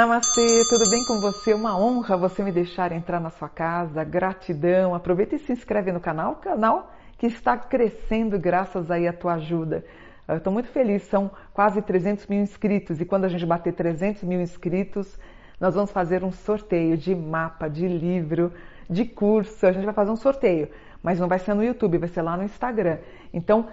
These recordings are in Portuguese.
Namastê, tudo bem com você? Uma honra você me deixar entrar na sua casa, gratidão. Aproveita e se inscreve no canal, canal que está crescendo graças aí à tua ajuda. Eu estou muito feliz, são quase 300 mil inscritos e quando a gente bater 300 mil inscritos, nós vamos fazer um sorteio de mapa, de livro, de curso. A gente vai fazer um sorteio, mas não vai ser no YouTube, vai ser lá no Instagram. Então,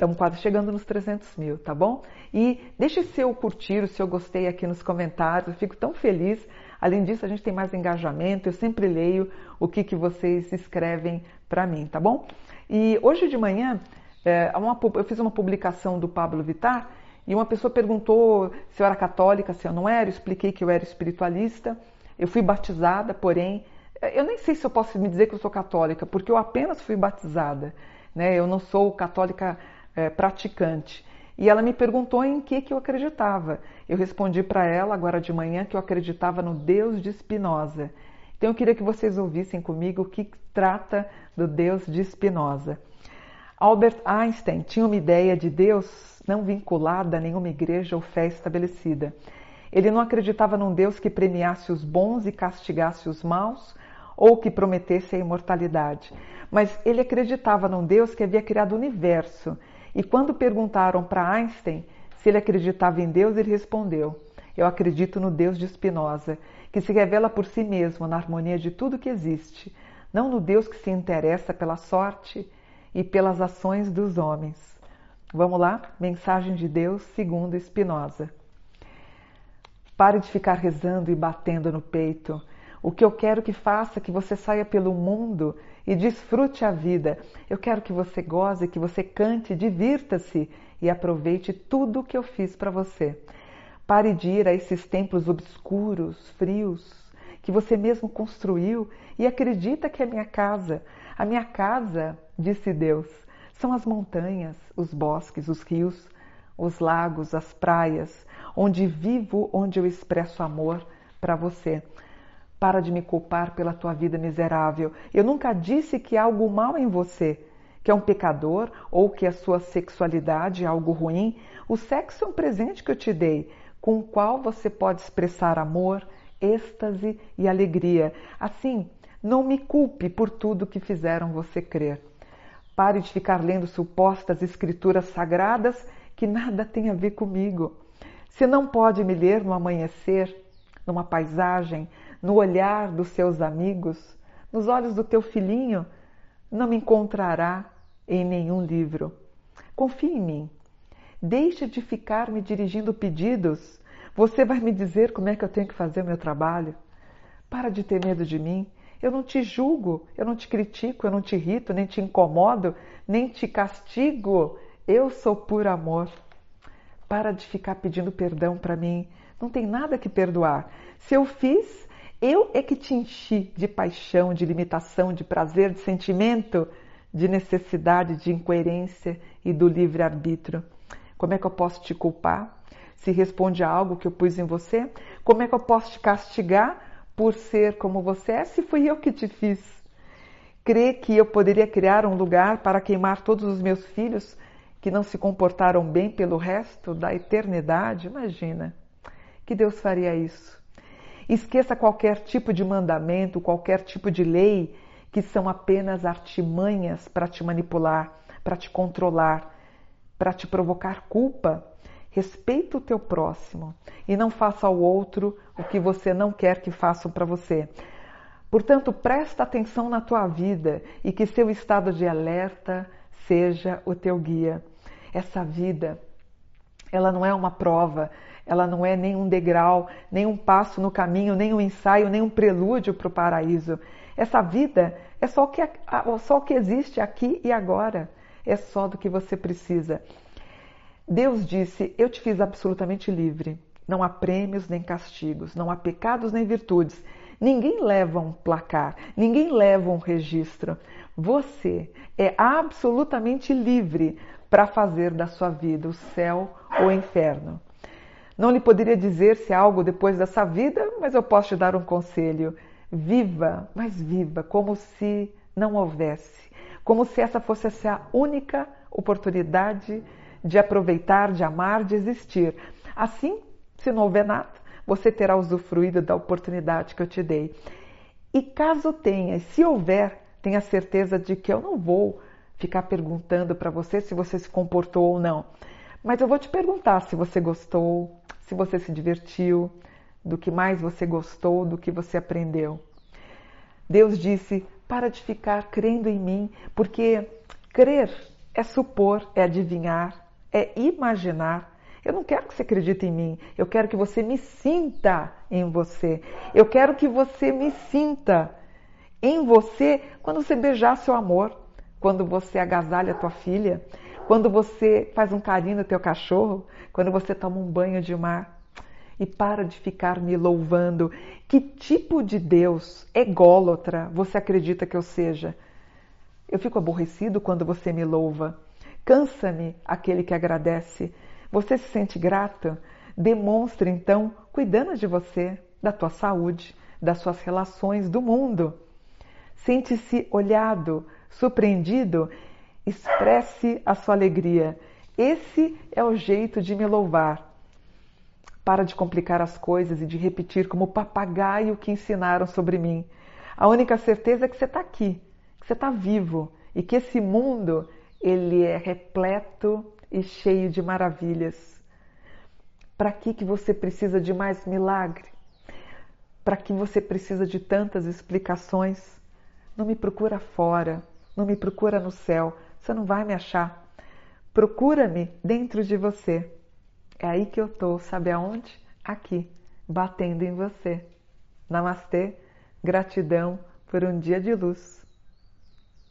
Estamos quase chegando nos 300 mil, tá bom? E deixe seu curtir, o seu gostei aqui nos comentários, eu fico tão feliz. Além disso, a gente tem mais engajamento, eu sempre leio o que, que vocês escrevem para mim, tá bom? E hoje de manhã, é, uma, eu fiz uma publicação do Pablo Vittar e uma pessoa perguntou se eu era católica, se eu não era, eu expliquei que eu era espiritualista, eu fui batizada, porém, eu nem sei se eu posso me dizer que eu sou católica, porque eu apenas fui batizada, né? Eu não sou católica é, praticante. E ela me perguntou em que, que eu acreditava. Eu respondi para ela agora de manhã que eu acreditava no Deus de Spinoza. Então eu queria que vocês ouvissem comigo o que trata do Deus de Spinoza. Albert Einstein tinha uma ideia de Deus não vinculada a nenhuma igreja ou fé estabelecida. Ele não acreditava num Deus que premiasse os bons e castigasse os maus, ou que prometesse a imortalidade. Mas ele acreditava num Deus que havia criado o universo e quando perguntaram para Einstein se ele acreditava em Deus, ele respondeu: Eu acredito no Deus de Spinoza, que se revela por si mesmo na harmonia de tudo que existe, não no Deus que se interessa pela sorte e pelas ações dos homens. Vamos lá? Mensagem de Deus segundo Spinoza. Pare de ficar rezando e batendo no peito. O que eu quero que faça que você saia pelo mundo e desfrute a vida. Eu quero que você goze, que você cante, divirta-se e aproveite tudo o que eu fiz para você. Pare de ir a esses templos obscuros, frios, que você mesmo construiu e acredita que é minha casa. A minha casa, disse Deus, são as montanhas, os bosques, os rios, os lagos, as praias, onde vivo, onde eu expresso amor para você. Para de me culpar pela tua vida miserável. Eu nunca disse que há algo mal em você, que é um pecador ou que a sua sexualidade é algo ruim. O sexo é um presente que eu te dei, com o qual você pode expressar amor, êxtase e alegria. Assim, não me culpe por tudo que fizeram você crer. Pare de ficar lendo supostas escrituras sagradas que nada tem a ver comigo. Se não pode me ler no amanhecer, numa paisagem, no olhar dos seus amigos, nos olhos do teu filhinho, não me encontrará em nenhum livro. Confie em mim. Deixe de ficar me dirigindo pedidos. Você vai me dizer como é que eu tenho que fazer o meu trabalho. Para de ter medo de mim. Eu não te julgo, eu não te critico, eu não te irrito, nem te incomodo, nem te castigo. Eu sou por amor. Para de ficar pedindo perdão para mim. Não tem nada que perdoar. Se eu fiz, eu é que te enchi de paixão, de limitação, de prazer, de sentimento, de necessidade, de incoerência e do livre-arbítrio. Como é que eu posso te culpar se responde a algo que eu pus em você? Como é que eu posso te castigar por ser como você é se fui eu que te fiz? Crê que eu poderia criar um lugar para queimar todos os meus filhos que não se comportaram bem pelo resto da eternidade? Imagina que Deus faria isso. Esqueça qualquer tipo de mandamento, qualquer tipo de lei que são apenas artimanhas para te manipular, para te controlar, para te provocar culpa. Respeita o teu próximo e não faça ao outro o que você não quer que façam para você. Portanto, presta atenção na tua vida e que seu estado de alerta seja o teu guia. Essa vida, ela não é uma prova, ela não é nem um degrau, nem um passo no caminho, nem um ensaio, nem um prelúdio para o paraíso. Essa vida é só o, que, só o que existe aqui e agora. É só do que você precisa. Deus disse: Eu te fiz absolutamente livre. Não há prêmios nem castigos, não há pecados nem virtudes. Ninguém leva um placar, ninguém leva um registro. Você é absolutamente livre para fazer da sua vida o céu ou inferno. Não lhe poderia dizer se algo depois dessa vida, mas eu posso te dar um conselho. Viva, mas viva, como se não houvesse, como se essa fosse a única oportunidade de aproveitar, de amar, de existir. Assim, se não houver nada, você terá usufruído da oportunidade que eu te dei. E caso tenha, se houver, tenha certeza de que eu não vou ficar perguntando para você se você se comportou ou não. Mas eu vou te perguntar se você gostou, se você se divertiu, do que mais você gostou, do que você aprendeu. Deus disse: para de ficar crendo em mim, porque crer é supor, é adivinhar, é imaginar. Eu não quero que você acredite em mim, eu quero que você me sinta em você. Eu quero que você me sinta em você quando você beijar seu amor, quando você agasalha tua filha, quando você faz um carinho no teu cachorro, quando você toma um banho de mar. E para de ficar me louvando. Que tipo de Deus ególatra você acredita que eu seja? Eu fico aborrecido quando você me louva. Cansa-me aquele que agradece. Você se sente grato? Demonstre então cuidando de você, da tua saúde, das suas relações, do mundo. Sente-se olhado, surpreendido, expresse a sua alegria. Esse é o jeito de me louvar. Para de complicar as coisas e de repetir como papagaio que ensinaram sobre mim. A única certeza é que você está aqui, que você está vivo e que esse mundo ele é repleto e cheio de maravilhas. Para que que você precisa de mais milagre? Para que você precisa de tantas explicações? Não me procura fora, não me procura no céu, você não vai me achar. Procura-me dentro de você. É aí que eu tô, sabe aonde? Aqui, batendo em você. Namastê, gratidão por um dia de luz.